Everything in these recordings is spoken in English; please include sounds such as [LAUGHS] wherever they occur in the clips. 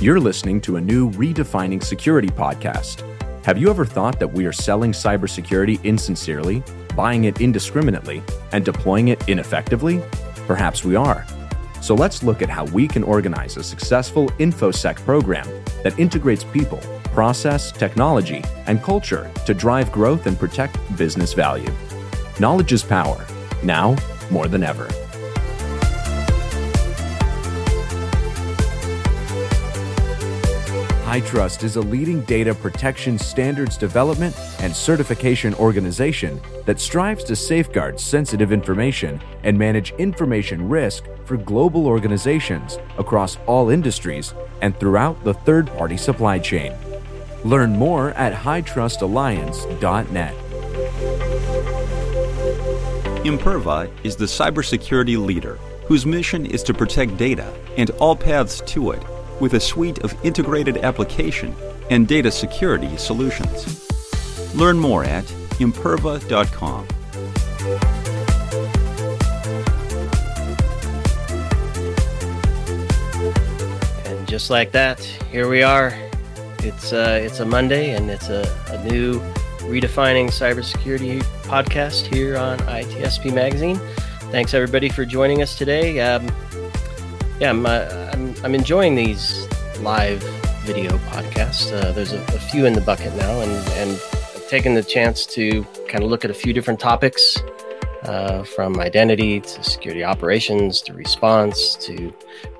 You're listening to a new Redefining Security podcast. Have you ever thought that we are selling cybersecurity insincerely, buying it indiscriminately, and deploying it ineffectively? Perhaps we are. So let's look at how we can organize a successful InfoSec program that integrates people process, technology, and culture to drive growth and protect business value. Knowledge is power, now more than ever. HITRUST is a leading data protection standards development and certification organization that strives to safeguard sensitive information and manage information risk for global organizations across all industries and throughout the third party supply chain. Learn more at hitrustalliance.net. Imperva is the cybersecurity leader whose mission is to protect data and all paths to it with a suite of integrated application and data security solutions. Learn more at imperva.com. And just like that, here we are it's uh, it's a Monday, and it's a, a new redefining cybersecurity podcast here on ITSP Magazine. Thanks everybody for joining us today. Um, yeah, I'm, uh, I'm, I'm enjoying these live video podcasts. Uh, there's a, a, few in the bucket now, and and taking the chance to kind of look at a few different topics. Uh, from identity to security operations to response to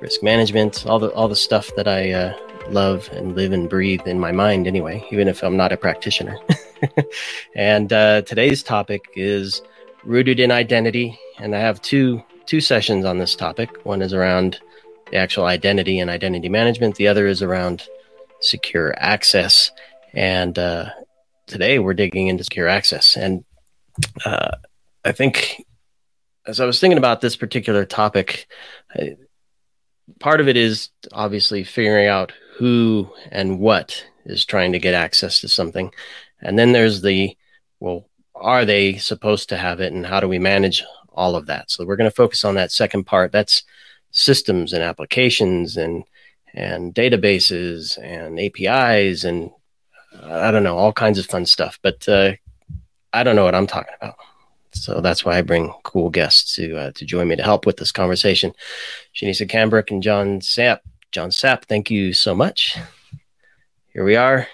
risk management, all the all the stuff that I uh, love and live and breathe in my mind anyway, even if I'm not a practitioner. [LAUGHS] and uh, today's topic is rooted in identity, and I have two two sessions on this topic. One is around the actual identity and identity management. The other is around secure access. And uh, today we're digging into secure access. And uh, I think as I was thinking about this particular topic, I, part of it is obviously figuring out who and what is trying to get access to something. And then there's the, well, are they supposed to have it and how do we manage all of that? So we're going to focus on that second part. That's systems and applications and and databases and APIs and uh, I don't know all kinds of fun stuff. But uh, I don't know what I'm talking about. So that's why I bring cool guests to uh, to join me to help with this conversation. Shinesa Cambric and John Sapp John Sapp, thank you so much. Here we are.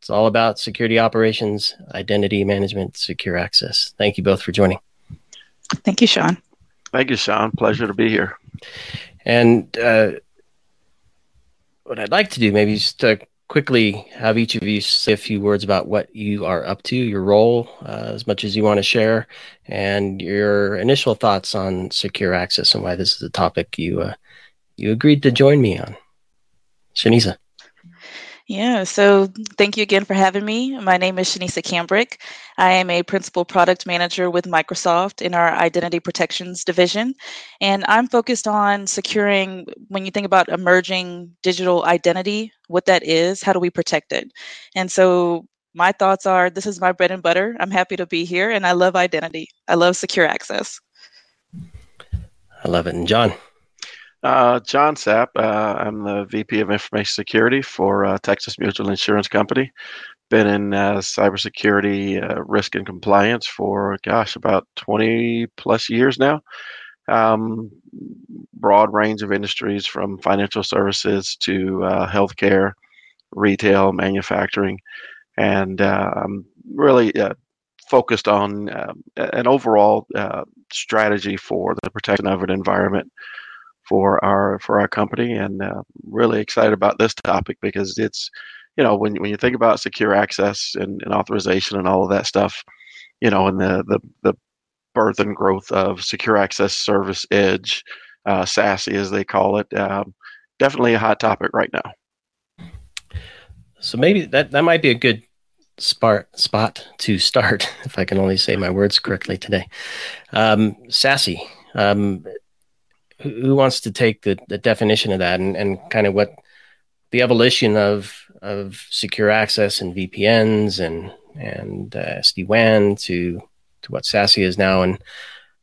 It's all about security operations, identity management, secure access. Thank you both for joining. Thank you, Sean. Thank you, Sean. Pleasure to be here. And uh, what I'd like to do, maybe just to quickly have each of you say a few words about what you are up to, your role, uh, as much as you want to share, and your initial thoughts on secure access and why this is a topic you uh, you agreed to join me on. Shinesa. Yeah, so thank you again for having me. My name is Shinesa Cambric. I am a principal product manager with Microsoft in our identity protections division. And I'm focused on securing, when you think about emerging digital identity, what that is, how do we protect it? And so my thoughts are this is my bread and butter. I'm happy to be here and I love identity. I love secure access. I love it. And John. Uh, John Sapp. Uh, I'm the VP of Information Security for uh, Texas Mutual Insurance Company. Been in uh, cybersecurity uh, risk and compliance for, gosh, about 20 plus years now. Um, broad range of industries from financial services to uh, healthcare, retail, manufacturing, and I'm really focused on an overall strategy for the protection of an environment for our for our company, and uh, really excited about this topic because it's you know when when you think about secure access and, and authorization and all of that stuff, you know, and the the the birth and growth of secure access service edge, uh, SASE as they call it, um, definitely a hot topic right now. So maybe that that might be a good spot spot to start, [LAUGHS] if I can only say my words correctly today. Um, SASE. Um, who wants to take the, the definition of that and, and kind of what the evolution of of secure access and VPNs and and uh, SD WAN to to what SASE is now, and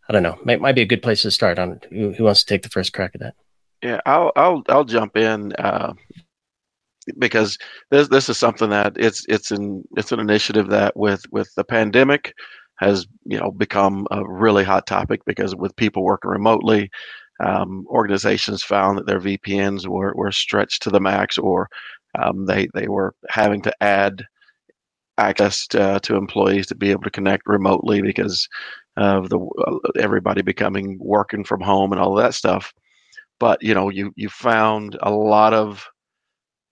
I don't know, might, might be a good place to start. On who, who wants to take the first crack at that? Yeah, I'll I'll I'll jump in uh, because this this is something that it's it's an it's an initiative that with with the pandemic has you know become a really hot topic because with people working remotely, um, organizations found that their VPNs were were stretched to the max, or um, they they were having to add access to, to, employees to be able to connect remotely because of the uh, everybody becoming working from home and all of that stuff. But you know you you found a lot of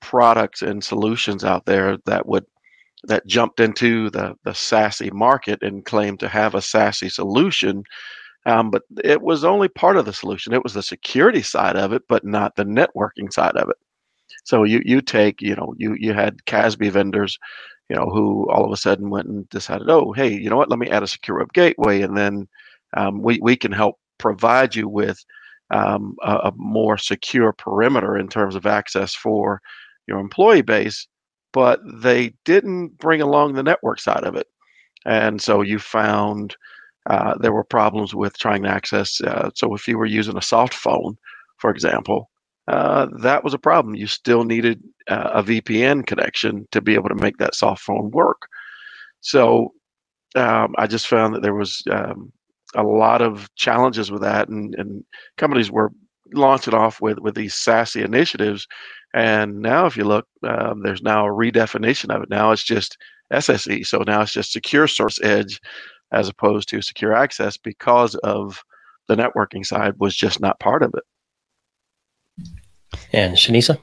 products and solutions out there that would that jumped into the the SASE market and claimed to have a SASE solution um, but it was only part of the solution. It was the security side of it but not the networking side of it. So you you take you know you you had CASB vendors you know who all of a sudden went and decided oh hey you know what? Let me add a secure web gateway and then um, we we can help provide you with um, a, a, more secure perimeter in terms of access for your employee base, but they didn't bring along the network side of it. And so you found uh, there were problems with trying to access. Uh, so if you were using a soft phone, for example, uh, that was a problem. You still needed uh, a VPN connection to be able to make that soft phone work. So um, I just found that there was um, a lot of challenges with that, and, and companies were launching off with with these SASE initiatives. And now, if you look, um, there's now a redefinition of it. Now it's just SSE. So now it's just secure source edge as opposed to secure access because of the networking side was just not part of it. And Shinesa?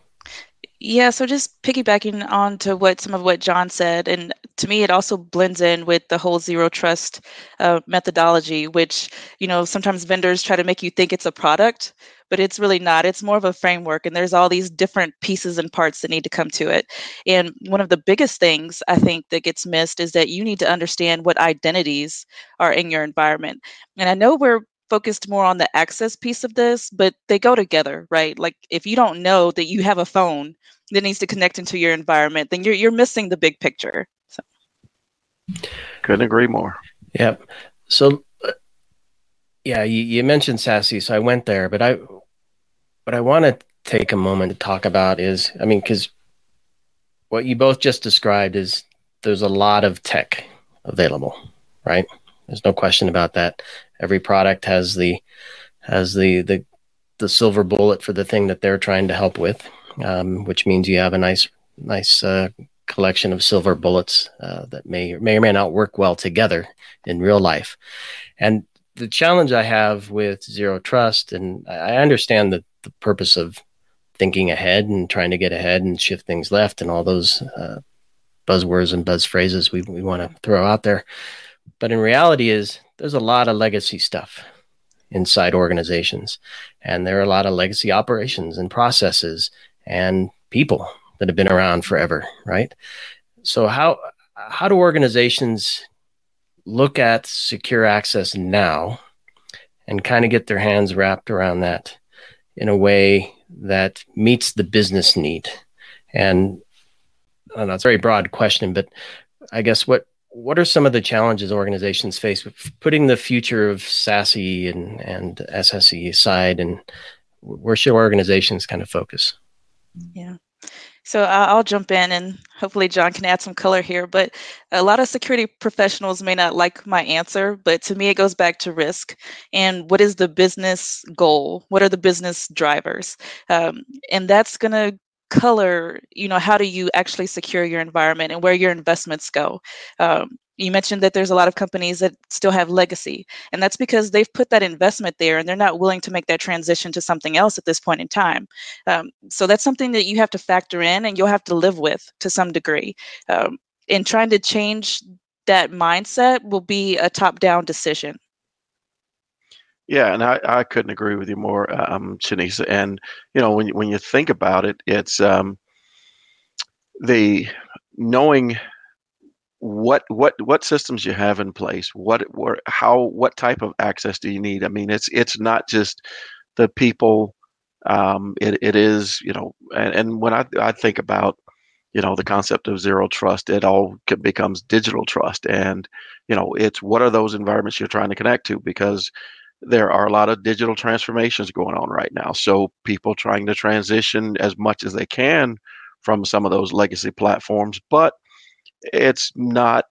Yeah, so just piggybacking on to what some of what John said, and to me, it also blends in with the whole zero trust uh, methodology, which you know sometimes vendors try to make you think it's a product, but it's really not. It's more of a framework, and there's all these different pieces and parts that need to come to it. And one of the biggest things I think that gets missed is that you need to understand what identities are in your environment. And I know we're focused more on the access piece of this, but they go together, right? Like if you don't know that you have a phone that needs to connect into your environment, then you're you're missing the big picture. So. Couldn't agree more. Yep. So, uh, yeah, you, you mentioned SASE, so I went there, but I what I want to take a moment to talk about is, I mean, because what you both just described is there's a lot of tech available, right? There's no question about that. Every product has the has the the the silver bullet for the thing that they're trying to help with, um, which means you have a nice nice uh, collection of silver bullets uh, that may may or may not work well together in real life. And the challenge I have with zero trust, and I understand the, the purpose of thinking ahead and trying to get ahead and shift things left and all those uh, buzzwords and buzz phrases we, we want to throw out there. But in reality is there's a lot of legacy stuff inside organizations. And there are a lot of legacy operations and processes and people that have been around forever, right? So how how do organizations look at secure access now and kind of get their hands wrapped around that in a way that meets the business need? And I don't know, it's a very broad question, but I guess what what are some of the challenges organizations face with putting the future of SASE and, and SSE aside, and where should organizations kind of focus? Yeah. So I'll jump in and hopefully John can add some color here. But a lot of security professionals may not like my answer, but to me, it goes back to risk and what is the business goal? What are the business drivers? Um, and that's going to color you know how do you actually secure your environment and where your investments go? Um, you mentioned that there's a lot of companies that still have legacy and that's because they've put that investment there and they're not willing to make that transition to something else at this point in time. Um, so that's something that you have to factor in and you'll have to live with to some degree. Um, and trying to change that mindset will be a top down decision yeah, and I, I couldn't agree with you more, um, Shinesa. And you know, when when you think about it, it's um, the knowing what what what systems you have in place what what how what type of access do you need i mean it's it's not just the people um, it, it is you know and, and when I, I think about you know the concept of zero trust it all becomes digital trust and you know it's what are those environments you're trying to connect to because there are a lot of digital transformations going on right now. So people trying to transition as much as they can from some of those legacy platforms but it's not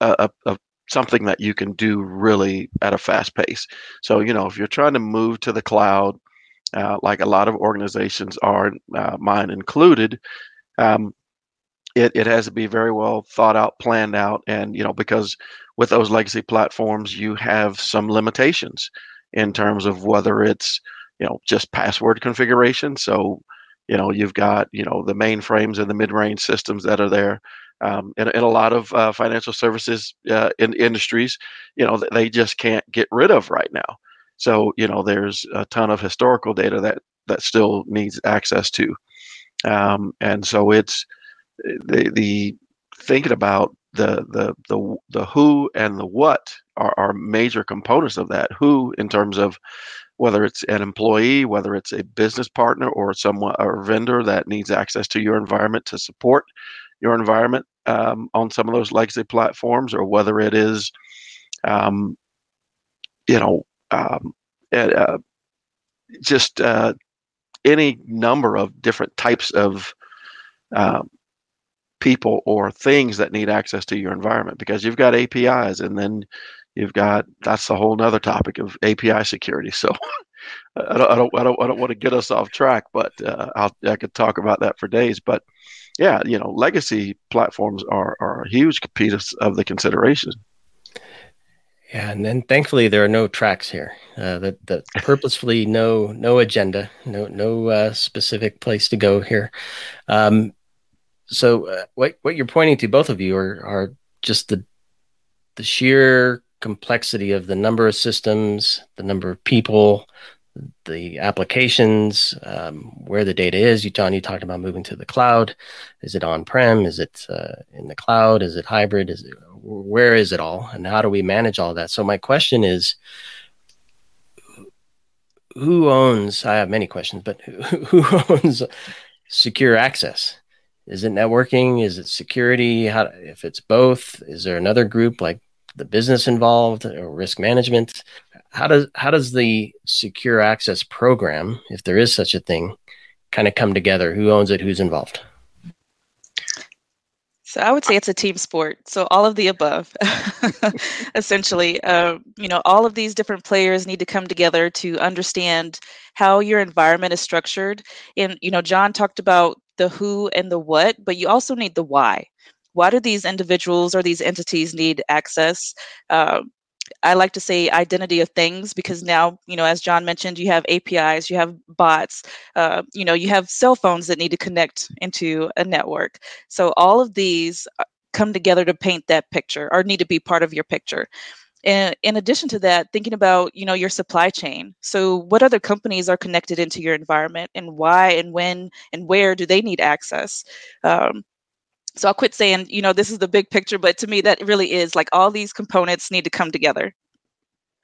a, a, something that you can do really at a fast pace. So you know if you're trying to move to the cloud uh, like a lot of organizations are uh, mine included um, it, it has to be very well thought out, planned out, and you know because with those legacy platforms, you have some limitations in terms of whether it's you know just password configuration. So you know you've got you know the mainframes and the mid-range systems that are there. Um, in, in a lot of uh, financial services uh, in industries, you know they just can't get rid of right now. So you know there's a ton of historical data that that still needs access to, um, and so it's the the thinking about the the the the who and the what are, are major components of that. Who in terms of whether it's an employee, whether it's a business partner or someone or vendor that needs access to your environment to support your environment um, on some of those legacy platforms, or whether it is, um, you know, um, uh, just uh, any number of different types of um, people or things that need access to your environment because you've got APIs and then you've got that's a whole nother topic of API security. So [LAUGHS] I don't, I don't, I don't, I don't want to get us off track, but uh, I'll, I could talk about that for days. But yeah, you know, legacy platforms are, are a huge piece of the consideration. Yeah, and then thankfully there are no tracks here. Uh, that that [LAUGHS] purposefully no no agenda, no no uh, specific place to go here. Um, so uh, what what you're pointing to, both of you, are are just the the sheer complexity of the number of systems, the number of people, the applications, um, where the data is. You, John, you talked about moving to the cloud. Is it on prem? Is it uh, in the cloud? Is it hybrid? Is it, where is it all? And how do we manage all that? So my question is, who owns? I have many questions, but who, [LAUGHS] who owns secure access? Is it networking? Is it security? How, if it's both, is there another group like the business involved or risk management? How does how does the secure access program, if there is such a thing, kind of come together? Who owns it? Who's involved? So I would say it's a team sport. So all of the above, [LAUGHS] essentially. Uh, you know, all of these different players need to come together to understand how your environment is structured. And you know, John talked about the who and the what, but you also need the why. Why do these individuals or these entities need access? Uh, I like to say identity of things because now, you know, as John mentioned, you have APIs, you have bots, uh, you know, you have cell phones that need to connect into a network. So all of these uh, come together to paint that picture or need to be part of your picture. And in addition to that, thinking about you know your supply chain. So what other companies are connected into your environment, and why, and when, and where do they need access? Um, so I'll quit saying you know this is the big picture, but to me that really is like all these components need to come together.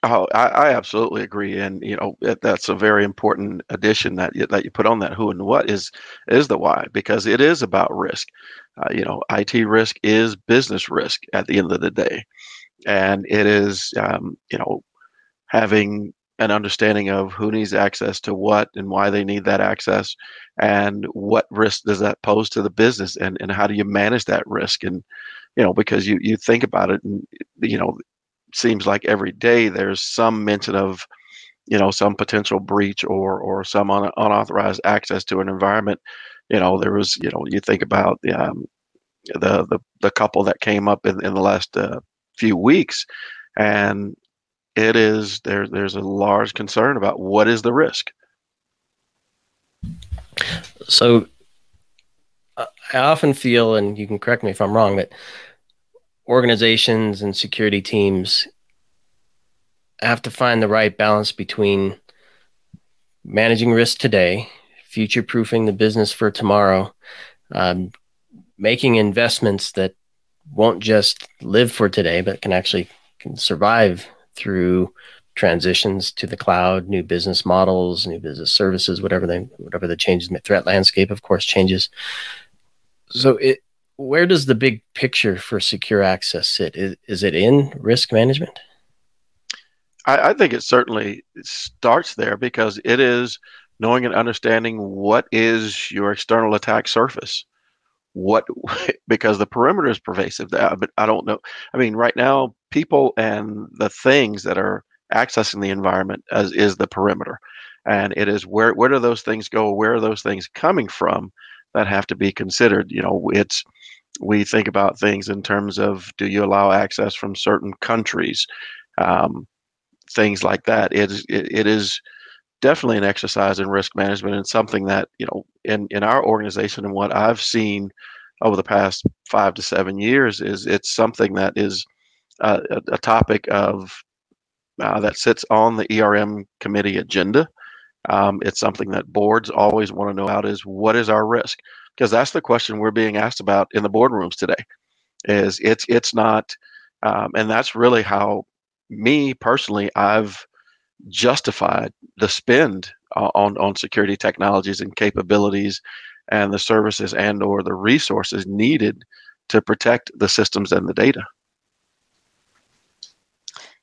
Oh, I, I, absolutely agree, and you know that's a very important addition that you, that you put on that who and what is is the why because it is about risk. Uh, you know, IT risk is business risk at the end of the day, and it is um, you know having an understanding of who needs access to what and why they need that access and what risk does that pose to the business and, and how do you manage that risk? And you know because you you think about it and you know seems like every day there's some mention of you know some potential breach or or some un, unauthorized access to an environment. You know there was you know you think about um, the the the couple that came up in, in the last uh, few weeks, and it is there. There's a large concern about what is the risk. So, I often feel, and you can correct me if I'm wrong, that organizations and security teams have to find the right balance between managing risk today, future proofing the business for tomorrow, um, making investments that won't just live for today, but can actually can survive through transitions to the cloud, new business models, new business services, whatever they whatever the changes threat landscape, of course, changes. So it where does the big picture for secure access sit? Is, is it in risk management? I, I think it certainly starts there because it is knowing and understanding what is your external attack surface what [LAUGHS] because the perimeter is pervasive but i don't know i mean right now people and the things that are accessing the environment as is the perimeter. And it is where where do those things go? Where are those things coming from that have to be considered? You know it's we think about things in terms of do you allow access from certain countries? Um, things like that. It is it, it is definitely an exercise in risk management and something that you know in in our organization and what I've seen over the past five to seven years is it's something that is uh, a, a, topic of uh, that sits on the ERM committee agenda. Um, it's something that boards always want to know about is what is our risk because that's the question we're being asked about in the boardrooms today. Is it's it's not, um, and that's really how me personally I've justified the spend on on security technologies and capabilities and the services and or the resources needed to protect the systems and the data.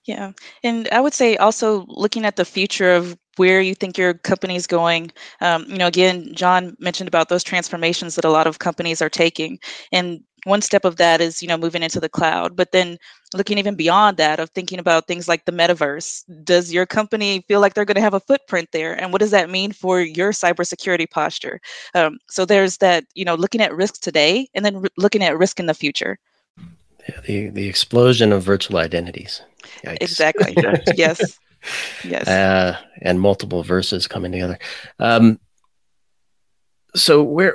Yeah. And i would say also looking at the future of where you think your company is going um, you know again john mentioned about those transformations that a lot of companies are taking. And one step of that is you know moving into the cloud but then looking even beyond that of thinking about things like the metaverse. Does your company feel like they're going to have a footprint there? And what does that mean for your cybersecurity posture? Um, so there's that you know looking at risk today and then re- looking at risk in the future. Yeah, the the explosion of virtual identities. Yikes. exactly. [LAUGHS] Yes. Yes. Uh, and multiple verses coming together. Um, so where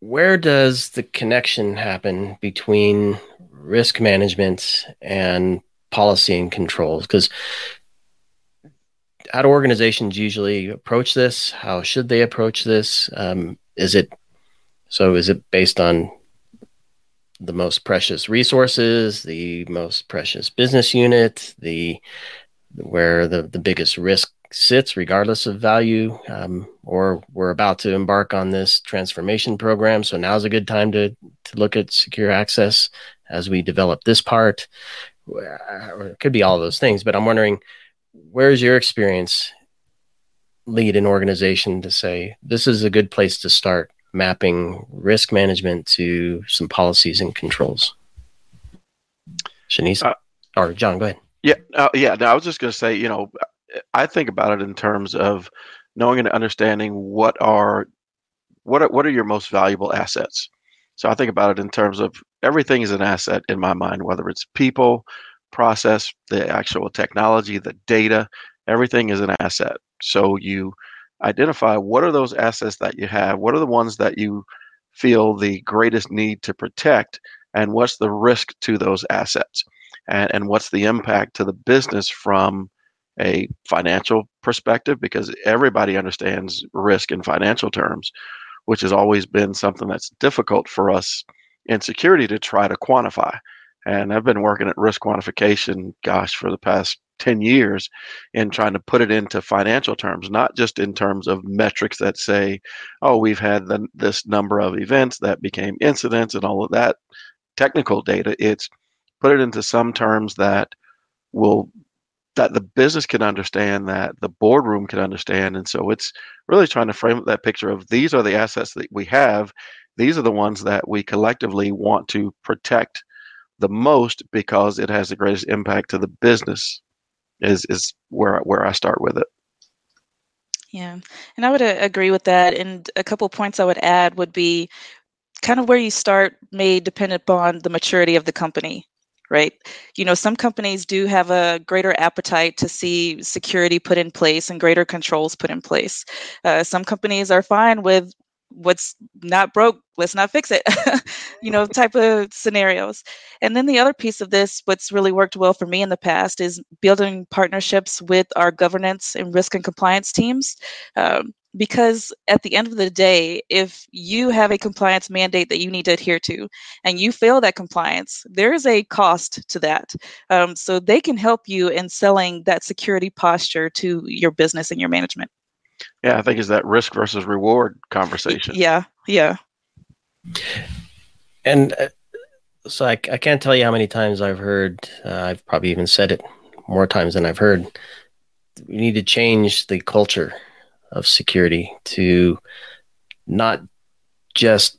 where does the connection happen between risk management and policy and controls? Because how do organizations usually approach this? How should they approach this? Um, is it so? Is it based on the most precious resources, the most precious business unit, the where the the biggest risk sits regardless of value um, or we're about to embark on this transformation program. So now's a good time to to look at secure access as we develop this part. Or it could be all those things but i'm wondering where's your experience lead an organization to say this is a good place to start mapping risk management to some policies and controls shanice? Uh, or john go ahead. yeah uh, yeah no, i was just going to say you know I think about it in terms of knowing and understanding what are what are, what are your most valuable assets. So I think about it in terms of everything is an asset in my mind, whether it's people, process, the actual technology, the data, everything is an asset. So you identify what are those assets that you have, what are the ones that you feel the greatest need to protect, and what's the risk to those assets, and, and what's the impact to the business from a financial perspective because everybody understands risk in financial terms, which has always been something that's difficult for us in security to try to quantify. And I've been working at risk quantification, gosh, for the past 10 years in trying to put it into financial terms, not just in terms of metrics that say, oh, we've had the, this number of events that became incidents and all of that technical data. It's put it into some terms that will that the business can understand, that the boardroom can understand. And so it's really trying to frame that picture of these are the assets that we have. These are the ones that we collectively want to protect the most because it has the greatest impact to the business is is where where I start with it. Yeah, and I would uh, agree with that. And a couple points I would add would be kind of where you start may depend upon the maturity of the company right? You know, some companies do have a greater appetite to see security put in place and greater controls put in place. Uh, some companies are fine with what's not broke let's not fix it [LAUGHS] you know type of scenarios and then the other piece of this what's really worked well for me in the past is building partnerships with our governance and risk and compliance teams um, because at the end of the day, if you have a compliance mandate that you need to adhere to and you fail that compliance, there is a cost to that. Um, so they can help you in selling that security posture to your business and your management. Yeah, I think it's that risk versus reward conversation. Yeah, yeah. And uh, so I, I can't tell you how many times I've heard, uh, I've probably even said it more times than I've heard. We need to change the culture of security to not just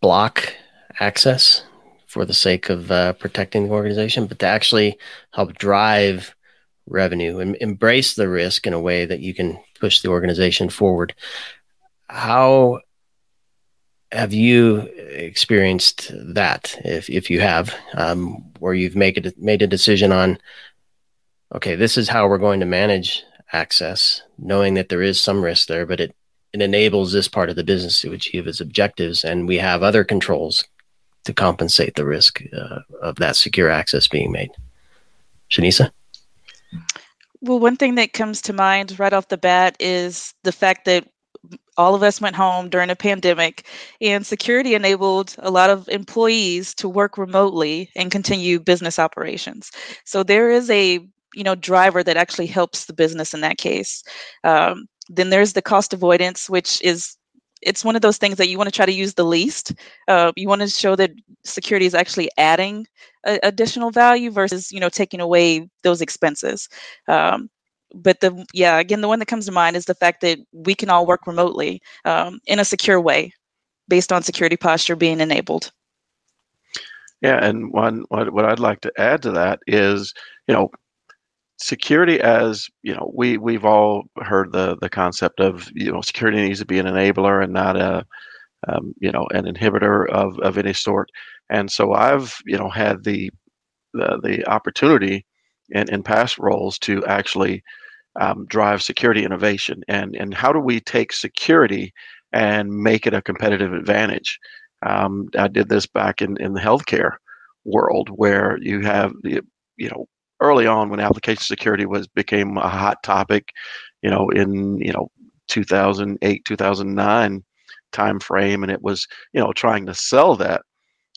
block access for the sake of uh, protecting the organization, but to actually help drive revenue and embrace the risk in a way that you can push the organization forward. How have you experienced that? If if you have, um, where you've made a, made a decision on, okay, this is how we're going to manage access, knowing that there is some risk there, but it it enables this part of the business to achieve its objectives, and we have other controls to compensate the risk uh, of that secure access being made. Shinesa? Well, one thing that comes to mind right off the bat is the fact that all of us went home during a pandemic and security enabled a lot of employees to work remotely and continue business operations so there is a you know driver that actually helps the business in that case. Um, then there's the cost avoidance which is it's one of those things that you want to try to use the least. Uh, you want to show that security is actually adding a, additional value versus you know taking away those expenses. Um, but the yeah again the one that comes to mind is the fact that we can all work remotely um, in a secure way based on security posture being enabled. Yeah and one what, what i'd like to add to that is you know security as you know we we've all heard the the concept of you know security needs to be an enabler and not a um, you know an inhibitor of of any sort. And so i've you know had the the, the opportunity in, in past roles to actually um, drive security innovation. And and how do we take security and make it a competitive advantage? Um, i did this back in in the healthcare world where you have the you know early on when application security was became a hot topic you know in you know 2008 2009 time frame and it was you know trying to sell that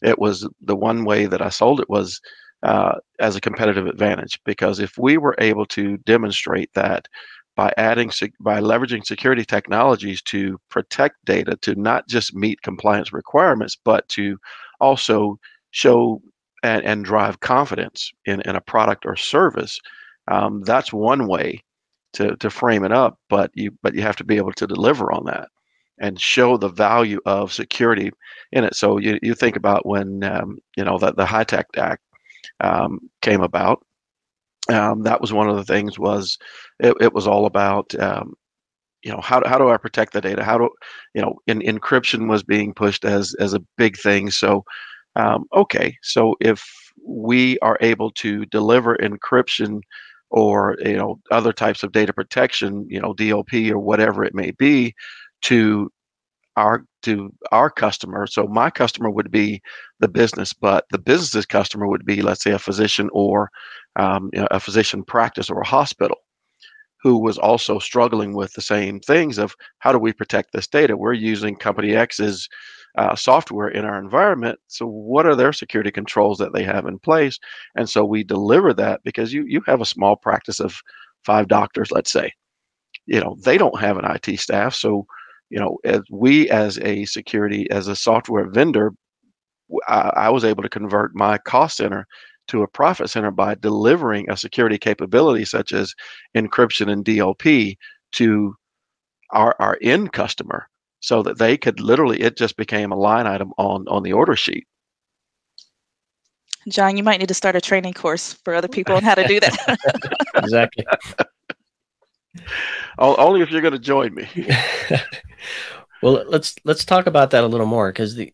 it was the one way that i sold it was uh, as a competitive advantage because if we were able to demonstrate that by adding by leveraging security technologies to protect data to not just meet compliance requirements but to also show and, and drive confidence in, in a product or service um, that's one way to, to frame it up but you but you have to be able to deliver on that and show the value of security in it so you, you think about when um, you know that the HITECH act um, came about. Um, that was one of the things was it, it was all about um, you know how, how do I protect the data? How do you know in, encryption was being pushed as as a big thing. So um, okay, so if we are able to deliver encryption or you know other types of data protection, you know DLP or whatever it may be, to our to our customer. So my customer would be the business, but the business's customer would be, let's say, a physician or um, you know, a physician practice or a hospital who was also struggling with the same things of how do we protect this data? We're using company X's uh, software in our environment. So what are their security controls that they have in place? And so we deliver that because you you have a small practice of five doctors, let's say. You know, they don't have an IT staff, so you know, as we as a security, as a software vendor, I, I was able to convert my cost center to a profit center by delivering a security capability such as encryption and DLP to our, our end customer so that they could literally it just became a line item on on the order sheet john you might need to start a training course for other people on how to do that [LAUGHS] exactly [LAUGHS] only if you're going to join me [LAUGHS] well, let's let's talk about that a little more because the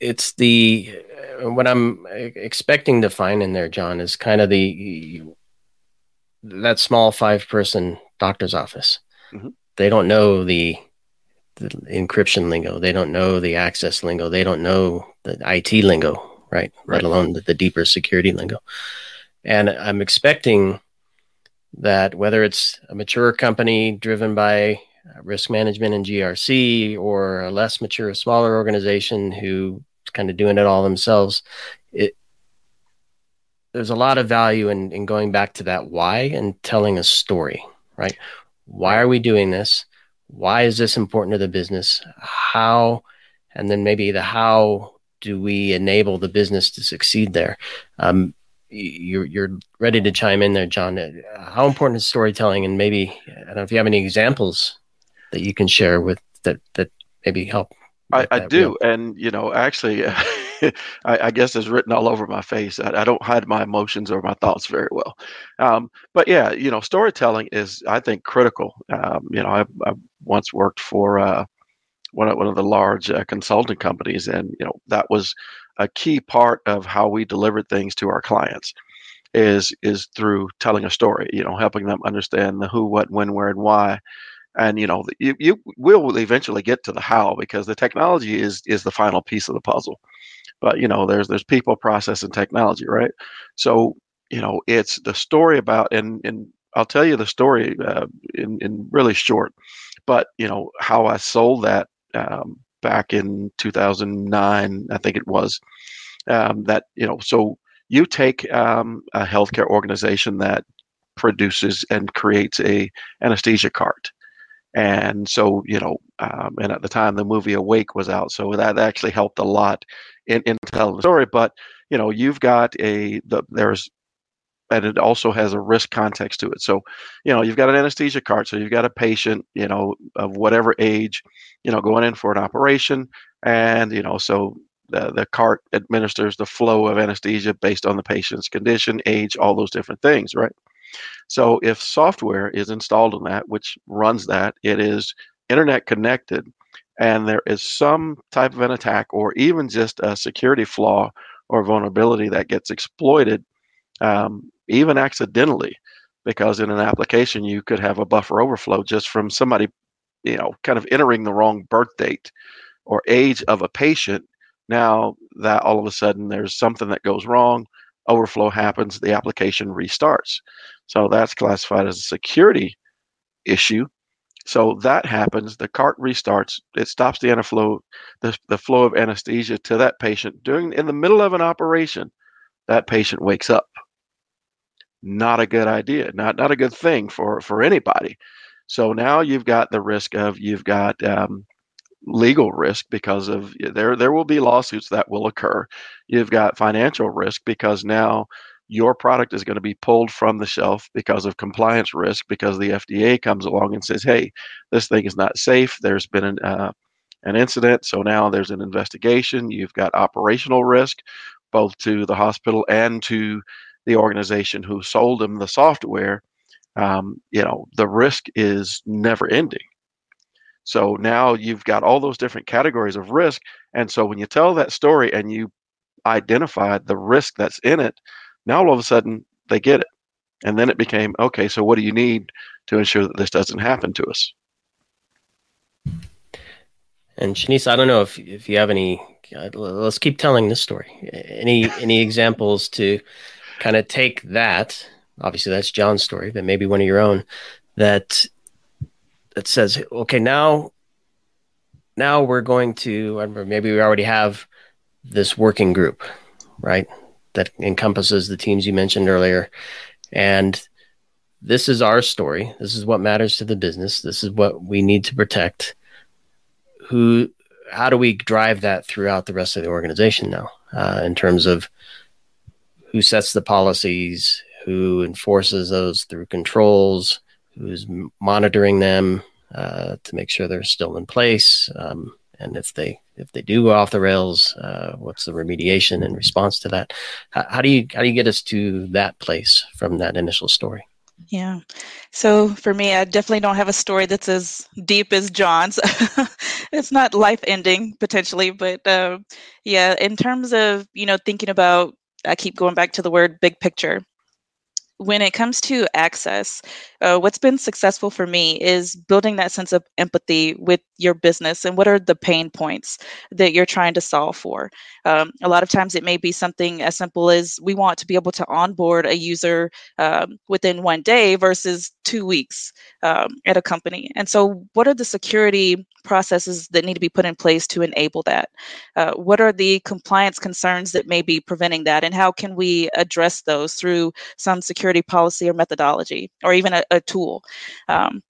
it's the uh, what I'm expecting to find in there, John, is kind of the that small five person doctor's office. Mm-hmm. They don't know the, the encryption lingo. They don't know the access lingo. They don't know the IT lingo, right? right. Let alone the, the deeper security lingo. And I'm expecting that whether it's a mature company driven by uh, risk management and GRC or a less mature, smaller organization who kind of doing it all themselves, it there's a lot of value in, in going back to that why and telling a story, right? Why are we doing this? Why is this important to the business? How, and then maybe the how do we enable the business to succeed there? Um, you're, you're ready to chime in there, John. How important is storytelling? And maybe, I don't know if you have any examples that you can share with that, that maybe help. I, I do. Real. And, you know, actually, [LAUGHS] I, I, guess it's written all over my face. I, I, don't hide my emotions or my thoughts very well. Um, but yeah, you know, storytelling is, I think, critical. Um, you know, I, I, once worked for uh, one of one of the large uh, consulting companies, and you know, that was a key part of how we delivered things to our clients. Is is through telling a story. You know, helping them understand the who, what, when, where, and why and you know you, you will eventually get to the how because the technology is is the final piece of the puzzle but you know there's there's people process and technology right so you know it's the story about and and i'll tell you the story uh, in in really short but you know how i sold that um, back in 2009 i think it was um, that you know so you take um, a healthcare organization that produces and creates a anesthesia cart and so you know um, and at the time the movie awake was out so that actually helped a lot in, in telling the story. But you know, you've got a the, there's and it also has a risk context to it. So, you know, you've got an anesthesia cart, so you've got a patient, you know, of whatever age, you know, going in for an operation, and you know, so the the cart administers the flow of anesthesia based on the patient's condition, age, all those different things, right? So, if software is installed in that, which runs that, it is internet connected and there is some type of an attack or even just a security flaw or vulnerability that gets exploited, um, even accidentally, because in an application you could have a buffer overflow just from somebody, you know, kind of entering the wrong birth date or age of a patient. Now that all of a sudden there's something that goes wrong, overflow happens, the application restarts. So that's classified as a security issue so that happens. The cart restarts. It stops the anaflow, the, the flow of anesthesia to that patient. During in the middle of an operation, that patient wakes up. Not a good idea. Not not a good thing for for anybody. So now you've got the risk of you've got um, legal risk because of there there will be lawsuits that will occur. You've got financial risk because now your product is going to be pulled from the shelf because of compliance risk because the FDA comes along and says, "Hey, this thing is not safe. There's been an uh, an incident, so now there's an investigation. You've got operational risk, both to the hospital and to the organization who sold them the software. Um, you know, the risk is never ending. So now you've got all those different categories of risk, and so when you tell that story and you identify the risk that's in it, now all of a sudden they get it. And then it became, okay, so what do you need to ensure that this doesn't happen to us? And Shanice, I don't know if, if you have any, uh, let's keep telling this story. Any, any examples to kind of take that, obviously that's John's story, but maybe one of your own that, that says, okay, now, now we're going to, maybe we already have this working group, right? that encompasses the teams you mentioned earlier. And this is our story. This is what matters to the business. This is what we need to protect. Who, how do we drive that throughout the rest of the organization now uh, in terms of who sets the policies, who enforces those through controls, who's monitoring them uh, to make sure they're still in place, um, and if they if they do go off the rails, uh, what's the remediation in response to that? How, how, do you how do you get us to that place from that initial story? Yeah. So for me, I definitely don't have a story that's as deep as John's. [LAUGHS] it's not life ending potentially, but uh, yeah, in terms of you know thinking about, I keep going back to the word big picture. When it comes to access, uh, what's been successful for me is building that sense of empathy with your business and what are the pain points that you're trying to solve for. Um, a lot of times it may be something as simple as we want to be able to onboard a user um, within one day versus two weeks um, at a company. And so, what are the security processes that need to be put in place to enable that? Uh, what are the compliance concerns that may be preventing that? And how can we address those through some security policy or methodology or even a, a tool? Um,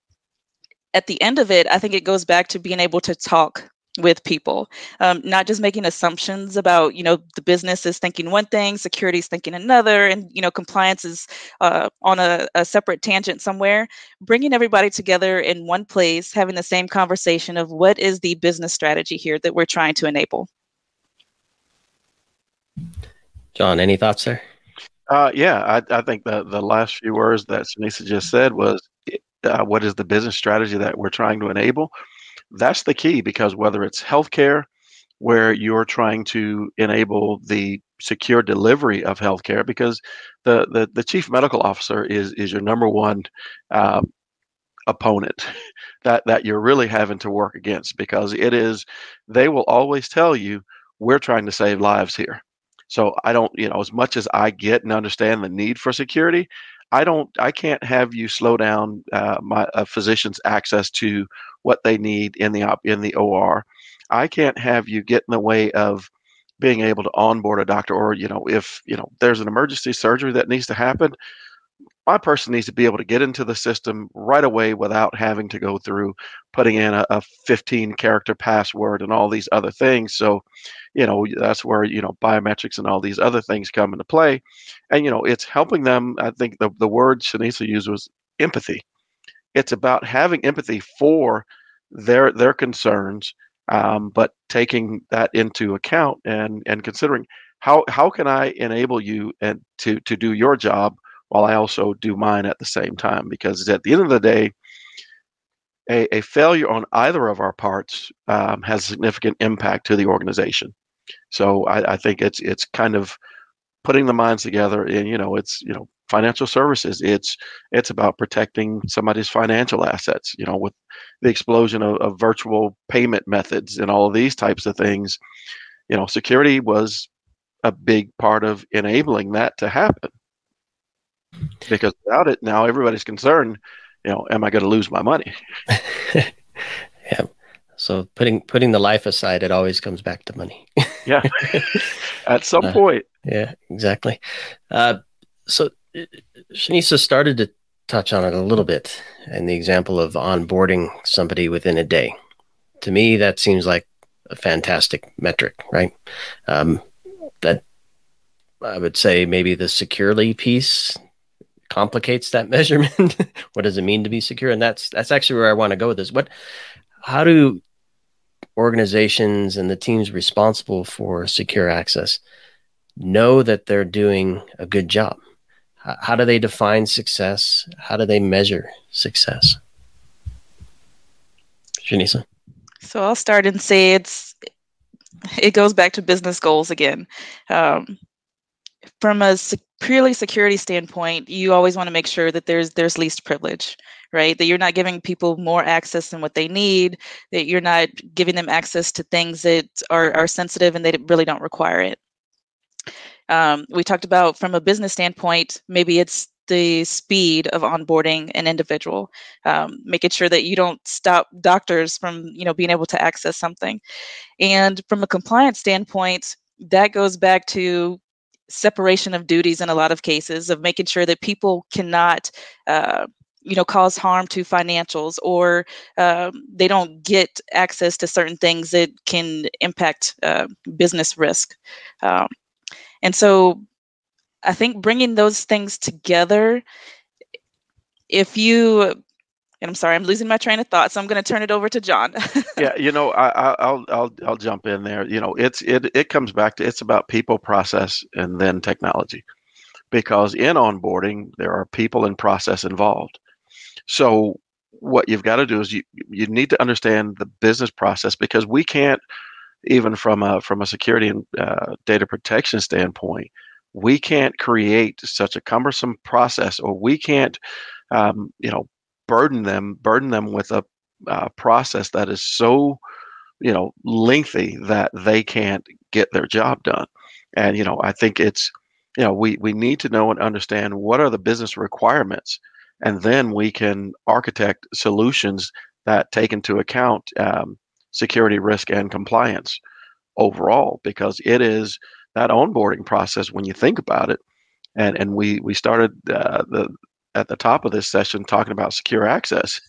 at the end of it, I think it goes back to being able to talk with people. Um, not just making assumptions about you know the business is thinking one thing security is thinking another and you know compliance is uh, on a, a, separate tangent somewhere. Bringing everybody together in one place having the same conversation of what is the business strategy here that we're trying to enable. John any thoughts there uh, yeah I, I, think the, the last few words that Shinesa just said was uh, what is the business strategy that we're trying to enable that's the key because whether it's healthcare, where you're trying to enable the secure delivery of healthcare, because the, the, the chief medical officer is, is your number one uh, opponent [LAUGHS] that, that you're really having to work against because it is, they will always tell you, we're trying to save lives here. So I don't, you know, as much as I get and understand the need for security, I don't, I can't have you slow down uh, my physician's access to what they need in the op, in the OR. I can't have you get in the way of being able to onboard a doctor, or you know, if you know there's an emergency surgery that needs to happen, my person needs to be able to get into the system right away without having to go through putting in a, a 15 character password and all these other things so you know that's where you know biometrics and all these other things come into play and you know it's helping them i think the, the word Shinesa used was empathy it's about having empathy for their their concerns um, but taking that into account and and considering how how can i enable you and to to do your job while I also do mine at the same time. Because at the end of the day, a, a failure on either of our parts um, has significant impact to the organization. So I, I, think it's it's kind of putting the minds together, and you know, it's you know, financial services. It's it's about protecting somebody's financial assets. You know, with the explosion of, of virtual payment methods and all of these types of things, you know, security was a big part of enabling that to happen because without it, now everybody's concerned. You know, am I going to lose my money? [LAUGHS] So putting putting the life aside, it always comes back to money. [LAUGHS] yeah. At [LAUGHS] some uh, point. Yeah, exactly. Uh, so Shinesa started to touch on it a little bit in the example of onboarding somebody within a day. To me, that seems like a fantastic metric, right? Um, that I would say maybe the securely piece complicates that [LAUGHS] measurement. what does it mean to be secure? And that's that's actually where I want to go with this. What how do organizations and the teams responsible for secure access know that they're doing a good job? How, do they define success? How do they measure success? Shinesa? So I'll start and say it's it goes back to business goals again. Um, from a purely security standpoint, you always want to make sure that there's there's least privilege, right? That you're not giving people more access than what they need, that you're not giving them access to things that are, are sensitive and they really don't require it. Um, we talked about from a business standpoint, maybe it's the speed of onboarding an individual, um, making sure that you don't stop doctors from you know being able to access something, and from a compliance standpoint, that goes back to separation of duties in a lot of cases of making sure that people cannot uh, you know cause harm to financials or um, they don't get access to certain things that can impact uh, business risk um, and so i think bringing those things together if you and I'm sorry, I'm losing my train of thought, so I'm going to turn it over to John. [LAUGHS] yeah, you know, I, will I'll I'll jump in there. You know, it's it it comes back to it's about people, process, and then technology, because in onboarding there are people and process involved. So what you've got to do is you you need to understand the business process because we can't even from a from a security and uh, data protection standpoint we can't create such a cumbersome process or we can't um, you know, burden them, burden them with a uh, process that is so, you know, lengthy that they can't get their job done. And you know, I think it's, you know, we we need to know and understand what are the business requirements, and then we can architect solutions that take into account um, security risk and compliance overall because it is that onboarding process when you think about it. And and we we started uh, the at the top of this session talking about secure access.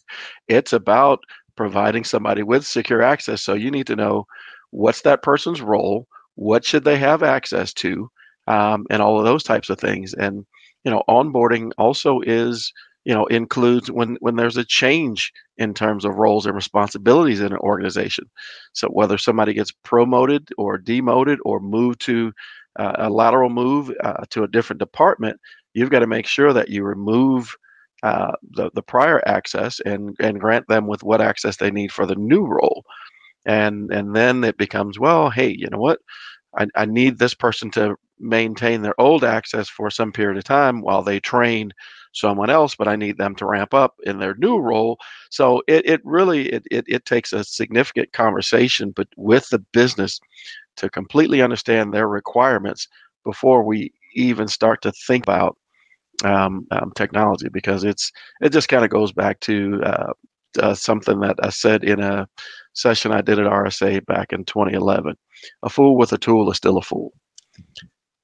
It's about providing somebody with secure access so you need to know what's that person's role what should they have access to um, and all of those types of things. And you know onboarding also is you know includes when when there's a change in terms of roles and responsibilities in an organization. So whether somebody gets promoted or demoted or moved to uh, a lateral move uh, to a different department you've got to make sure that you remove uh, the, the prior access and and grant them with what access they need for the new role. And and then it becomes well hey you know what? I, I need this person to maintain their old access for some period of time while they train someone else, but I need them to ramp up in their new role. So it, it really it, it, it takes a significant conversation, but with the business to completely understand their requirements before we even start to think about um, um, technology because it's it just kind of goes back to uh, uh, something that I said in a session I did at RSA back in 2011. A fool with a tool is still a fool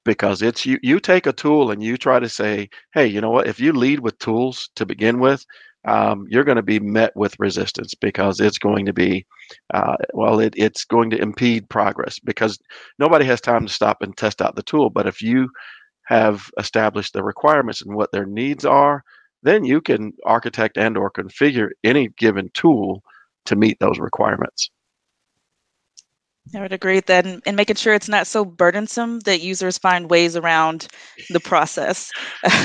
because it's you you take a tool and you try to say hey you know what? If you lead with tools to begin with um, you're going to be met with resistance because it's going to be uh, well it, it's going to impede progress because nobody has time to stop and test out the tool. But if you have established the requirements and what their needs are then you can architect and or configure any given tool to meet those requirements I would agree with that, and, and, making sure it's not so burdensome that users find ways around the process.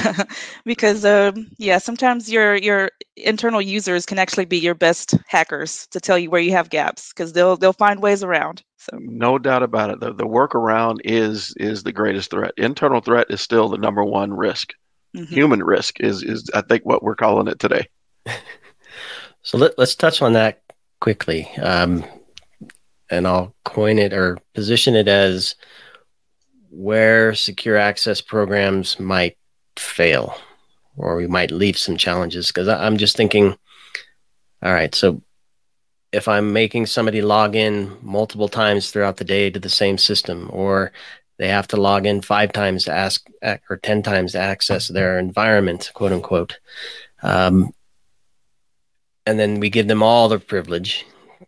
[LAUGHS] because, um, yeah, sometimes your your internal users can actually be your best hackers to tell you where you have gaps because they'll they'll find ways around. So no doubt about it. The the workaround is is the greatest threat. Internal threat is still the number one risk. Mm-hmm. Human risk is is I think what we're calling it today. [LAUGHS] so let, let's touch on that quickly. Um, and I'll coin it or position it as where secure access programs might fail or we might leave some challenges. Because I'm just thinking all right so if I'm making somebody log in multiple times throughout the day to the same system or they have to log in five times to ask or 10 times to access their environment quote unquote um, and then we give them all the privilege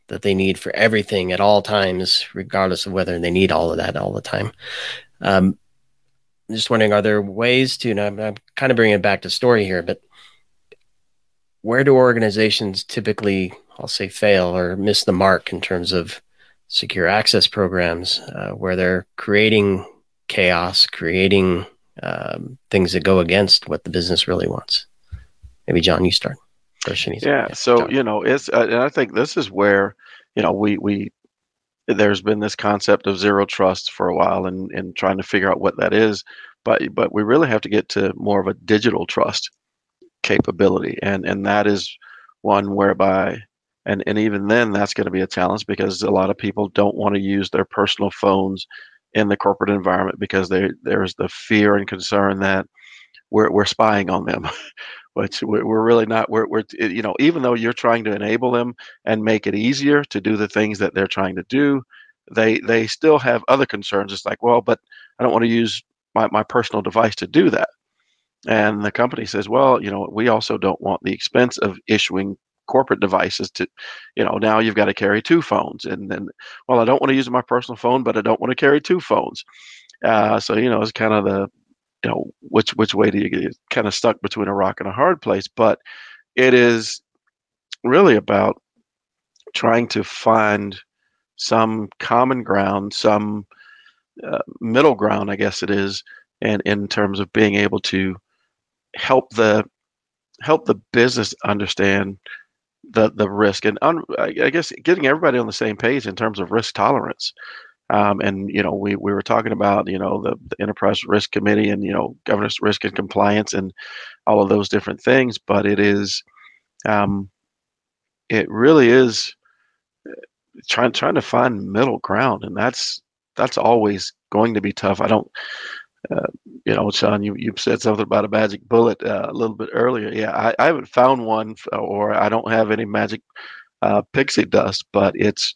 that they need for everything at all times, regardless of whether they need all of that all the time. Um, I'm just wondering, are there ways to, and I'm, I'm kind of bringing it back to story here, but where do organizations typically, I'll say, fail or miss the mark in terms of secure access programs, uh, where they're creating chaos, creating um, things that go against what the business really wants? Maybe John, you start. Yeah. So you know, it's uh, and I think this is where you know we we there's been this concept of zero trust for a while and and trying to figure out what that is, but but we really have to get to more of a digital trust capability, and and that is one whereby and and even then that's going to be a challenge because a lot of people don't want to use their personal phones in the corporate environment because they there's the fear and concern that we're we're spying on them [LAUGHS] which we're really not we're, we're you know even though you're trying to enable them and make it easier to do the things that they're trying to do they they still have other concerns. It's like well but i don't want to use my, my personal device to do that. And the company says well you know we also don't want the expense of issuing corporate devices to you know now you've got to carry two phones. And then well i don't want to use my personal phone but i don't want to carry two phones. Uh, so you know it's kind of the you know which which way do you get kind of stuck between a rock and a hard place but it is really about trying to find some common ground some uh, middle ground i guess it is and in terms of being able to help the help the business understand the the risk and un, I guess getting everybody on the same page in terms of risk tolerance Um, and you know, we, we were talking about you know the, the enterprise risk committee and you know governance, risk, and compliance, and all of those different things. But it is, um, it really is uh, trying trying to find middle ground, and that's that's always going to be tough. I don't. Uh, you know, Sean, you, you said something about a magic bullet uh, a little bit earlier. Yeah, I, I haven't found one, or I don't have any magic uh, pixie dust, but it's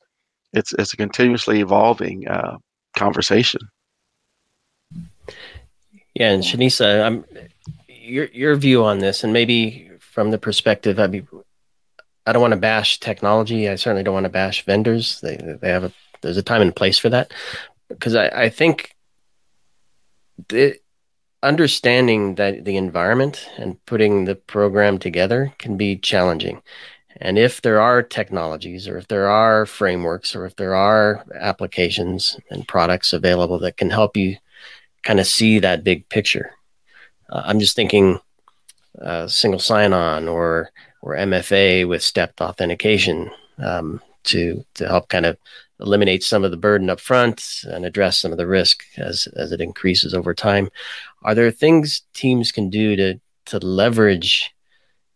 it's it's a continuously evolving uh, conversation. Yeah, and Shinesa, I'm your your view on this, and maybe from the perspective, I mean, I don't want to bash technology. I certainly don't want to bash vendors. They they have a there's a time and place for that, because I I think the understanding that the environment and putting the program together can be challenging and if there are technologies or if there are frameworks or if there are applications and products available that can help you kind of see that big picture, uh, I'm just thinking uh, single sign on or or MFA with stepped authentication um, to to help kind of eliminate some of the burden up front and address some of the risk as as it increases over time. Are there things teams can do to to leverage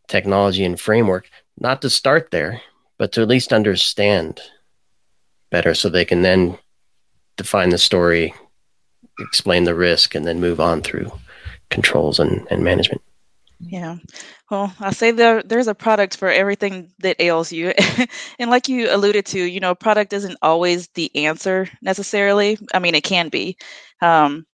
technology and framework not to start there, but to at least understand better so they can then define the story, explain the risk, and then move on through controls and, and management. Yeah. Well, I say there there's a product for everything that ails you. [LAUGHS] and like you alluded to, you know, product isn't always the answer necessarily. I mean, it can be. Um,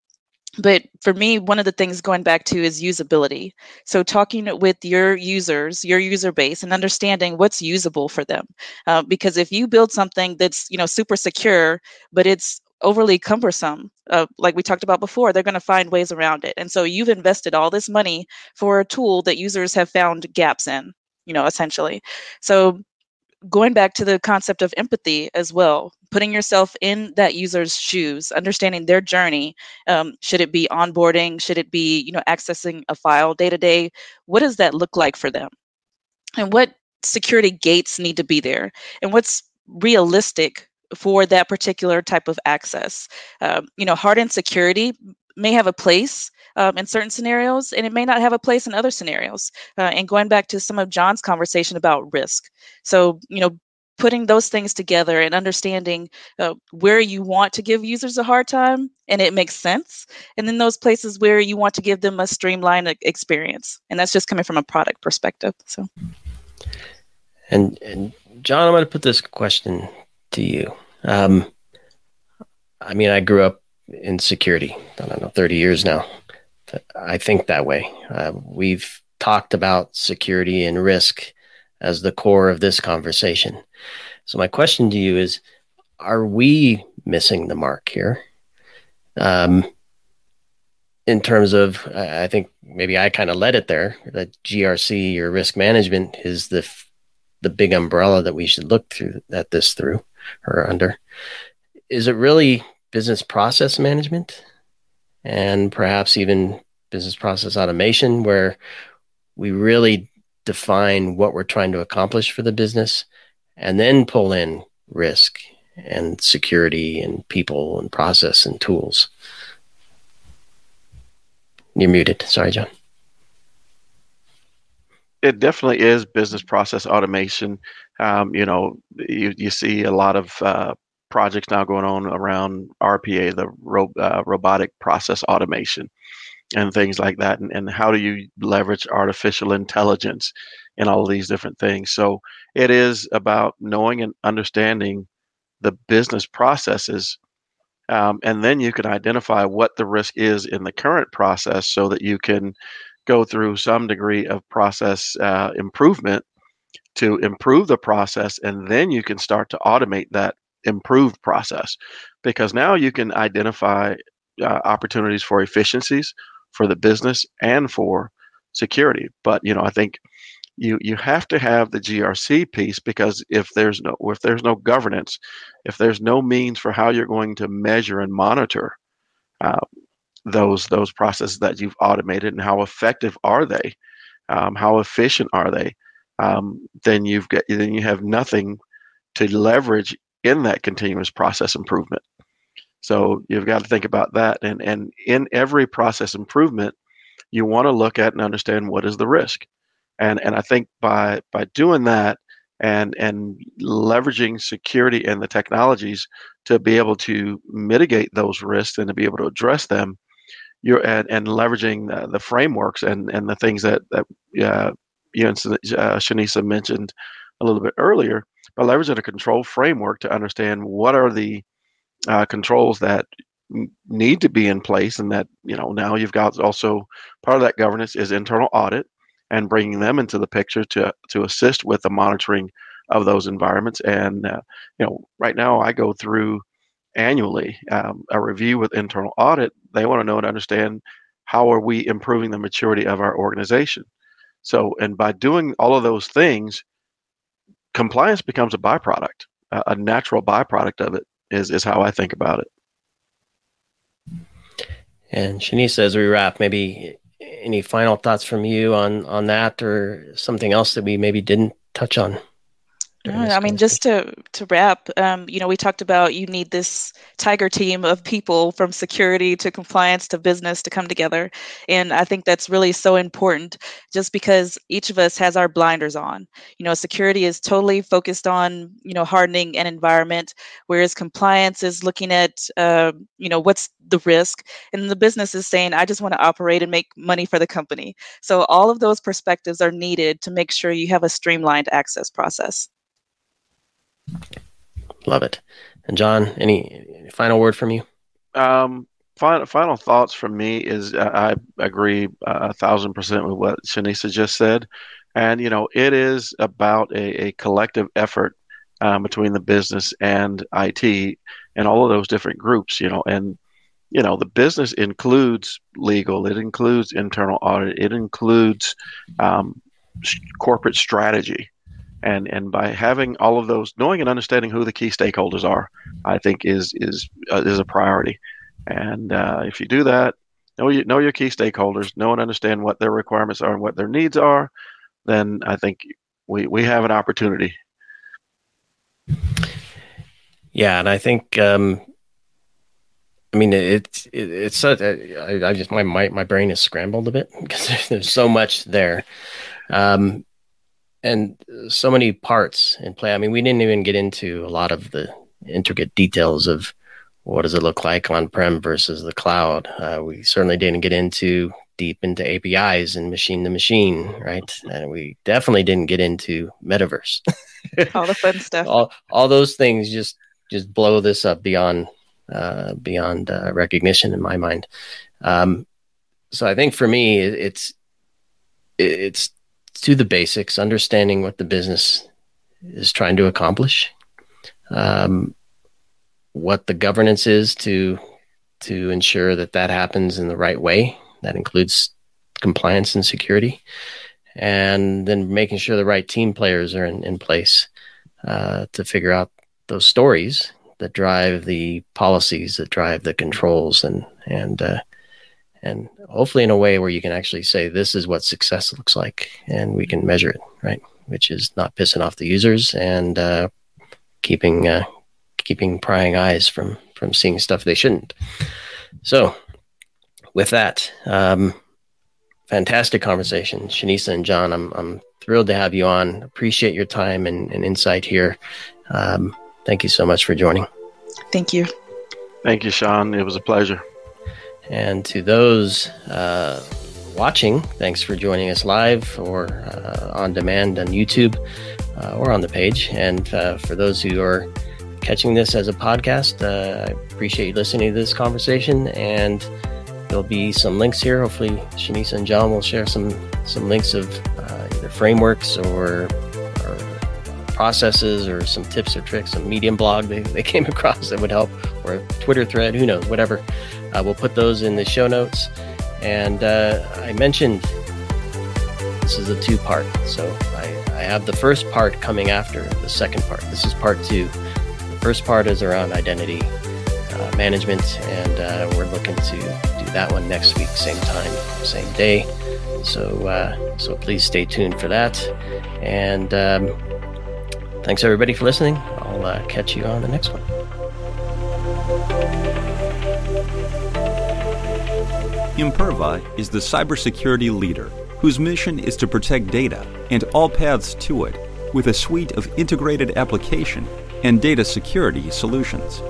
but for me one of the things going back to is usability. So talking with your users your user base and understanding what's usable for them. Uh, because if you build something that's you know super secure but it's overly cumbersome uh, like we talked about before they're going to find ways around it. And so you've invested all this money for a tool that users have found gaps in you know essentially. So going back to the concept of empathy as well putting yourself in that user's shoes understanding their journey um, should it be onboarding should it be you know accessing a file day to day what does that look like for them? And what security gates need to be there? And what's realistic for that particular type of access? Um, you know hardened security may have a place um, in certain scenarios, and it may not have a place in other scenarios. Uh, and going back to some of John's conversation about risk. So, you know, putting those things together and understanding uh, where you want to give users a hard time and it makes sense and then those places where you want to give them a streamlined experience and that's just coming from a product perspective so and, and john i'm going to put this question to you um, i mean i grew up in security i don't know 30 years now I think that way. Uh, we've talked about security and risk as the core of this conversation. So, my question to you is Are we missing the mark here? Um, in terms of, I think maybe I kind of led it there. That GRC or risk management is the the big umbrella that we should look through at this through or under. Is it really business process management? and perhaps even business process automation, where we really define what we're trying to accomplish for the business and then pull in risk and security and people and process and tools. You're muted. Sorry, John. It definitely is business process automation. Um, you know, you, you see a lot of uh, projects now going on around RPA, the ro- uh, robotic process automation, and things like that. And, and how do you leverage artificial intelligence and all these different things? So it is about knowing and understanding the business processes. Um, and then you can identify what the risk is in the current process so that you can go through some degree of process uh, improvement to improve the process and then you can start to automate that improved process because now you can identify uh, opportunities for efficiencies for the business and for security. But you know, I think you you have to have the GRC piece because if there's no if there's no governance, if there's no means for how you're going to measure and monitor uh, those those processes that you've automated and how effective are they, um, how efficient are they, um, then you've got then you have nothing to leverage in that continuous process improvement. So you've got to think about that. And and in every process improvement, you want to look at and understand what is the risk. And and I think by by doing that and and leveraging security and the technologies to be able to mitigate those risks and to be able to address them, you're and, and leveraging the, the frameworks and and the things that that uh, you and uh, Shinesa mentioned a little bit earlier by leveraging a control framework to understand what are the uh, controls that need to be in place and that you know now you've got also part of that governance is internal audit and bringing them into the picture to to assist with the monitoring of those environments. And uh, you know right now i go through annually um, a review with internal audit. They want to know and understand how are we improving the maturity of our organization. So and by doing all of those things compliance becomes a byproduct a natural byproduct of it is is how i think about it and Shinesa, as we wrap, maybe any final thoughts from you on on that, or something else that we maybe didn't touch on? I mean, just to to wrap, um, you know, we talked about you need this tiger team of people from security to compliance to business to come together, and I think that's really so important. Just because each of us has our blinders on, you know, security is totally focused on you know hardening an environment, whereas compliance is looking at uh, you know what's the risk, and the business is saying I just want to operate and make money for the company. So all of those perspectives are needed to make sure you have a streamlined access process. Love it. And John, any final word from you? Um, final final thoughts from me is uh, I agree uh, a thousand percent with what Shinesa just said, and you know it is about a, a collective effort um, between the business and IT and all of those different groups. You know, and you know the business includes legal, it includes internal audit, it includes um, corporate strategy and and by having all of those knowing and understanding who the key stakeholders are i think is is uh, is a priority and uh, if you do that know you know your key stakeholders know and understand what their requirements are and what their needs are then i think we we have an opportunity yeah and i think um I mean, it's it, it's such. I, I just my, my my brain is scrambled a bit [LAUGHS] because there's so much there. Um, and so many parts in play. I mean, we didn't even get into a lot of the intricate details of what does it look like on prem versus the cloud. Uh, we certainly didn't get into deep into APIs and machine to machine, right? And we definitely didn't get into metaverse. [LAUGHS] all the fun stuff. all all those things just just blow this up beyond uh, beyond uh, recognition in my mind. Um, so I think for me, it's it's to the basics, understanding what the business is trying to accomplish, um, what the governance is to to ensure that that happens in the right way. That includes compliance and security, and then making sure the right team players are in, in place uh, to figure out those stories that drive the policies, that drive the controls, and and uh, and hopefully in a way where you can actually say this is what success looks like and we can measure it right? Which is not pissing off the users and uh, keeping uh, keeping prying eyes from from seeing stuff they shouldn't. So with that um, fantastic conversation. Shinesa and john i'm, I'm thrilled to have you on. Appreciate your time and, and insight here. Um, thank you so much for joining. Thank you. Thank you sean. It was a pleasure and to those uh, watching, thanks for joining us live or uh, on demand on YouTube uh, or on the page. And uh, for those who are catching this as a podcast, uh, I appreciate you listening to this conversation. And there'll be some links here. Hopefully, Shinesa and John will share some some links of uh, either frameworks or, processes or some tips or tricks, some Medium blog they, they came [LAUGHS] across that would help, or a Twitter thread, who knows, whatever. Uh, we'll put those in the show notes. And uh, I mentioned this is a two part. So I, I have the first part coming after the second part. This is part two. The first part is around identity uh, management, and uh, we're looking to do that one next week, same time, same day. So, uh, so please stay tuned for that. And um, thanks everybody for listening. I'll uh, catch you on the next one. Imperva is the cybersecurity leader whose mission is to protect data and all paths to it with a suite of integrated application and data security solutions.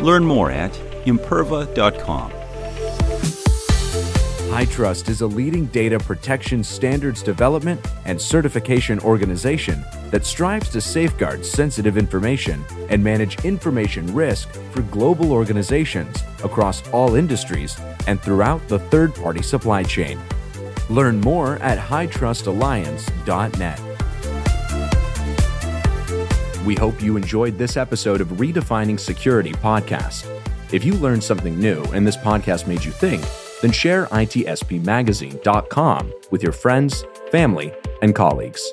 Learn more at imperva.com. HITRUST is a leading data protection standards development and certification organization that strives to safeguard sensitive information and manage information risk for global organizations across all industries and throughout the third party supply chain. Learn more at HITRUSTAlliance.net. We hope you enjoyed this episode of Redefining Security podcast. If you learned something new and this podcast made you think, then share itspmagazine.com with your friends, family, and colleagues.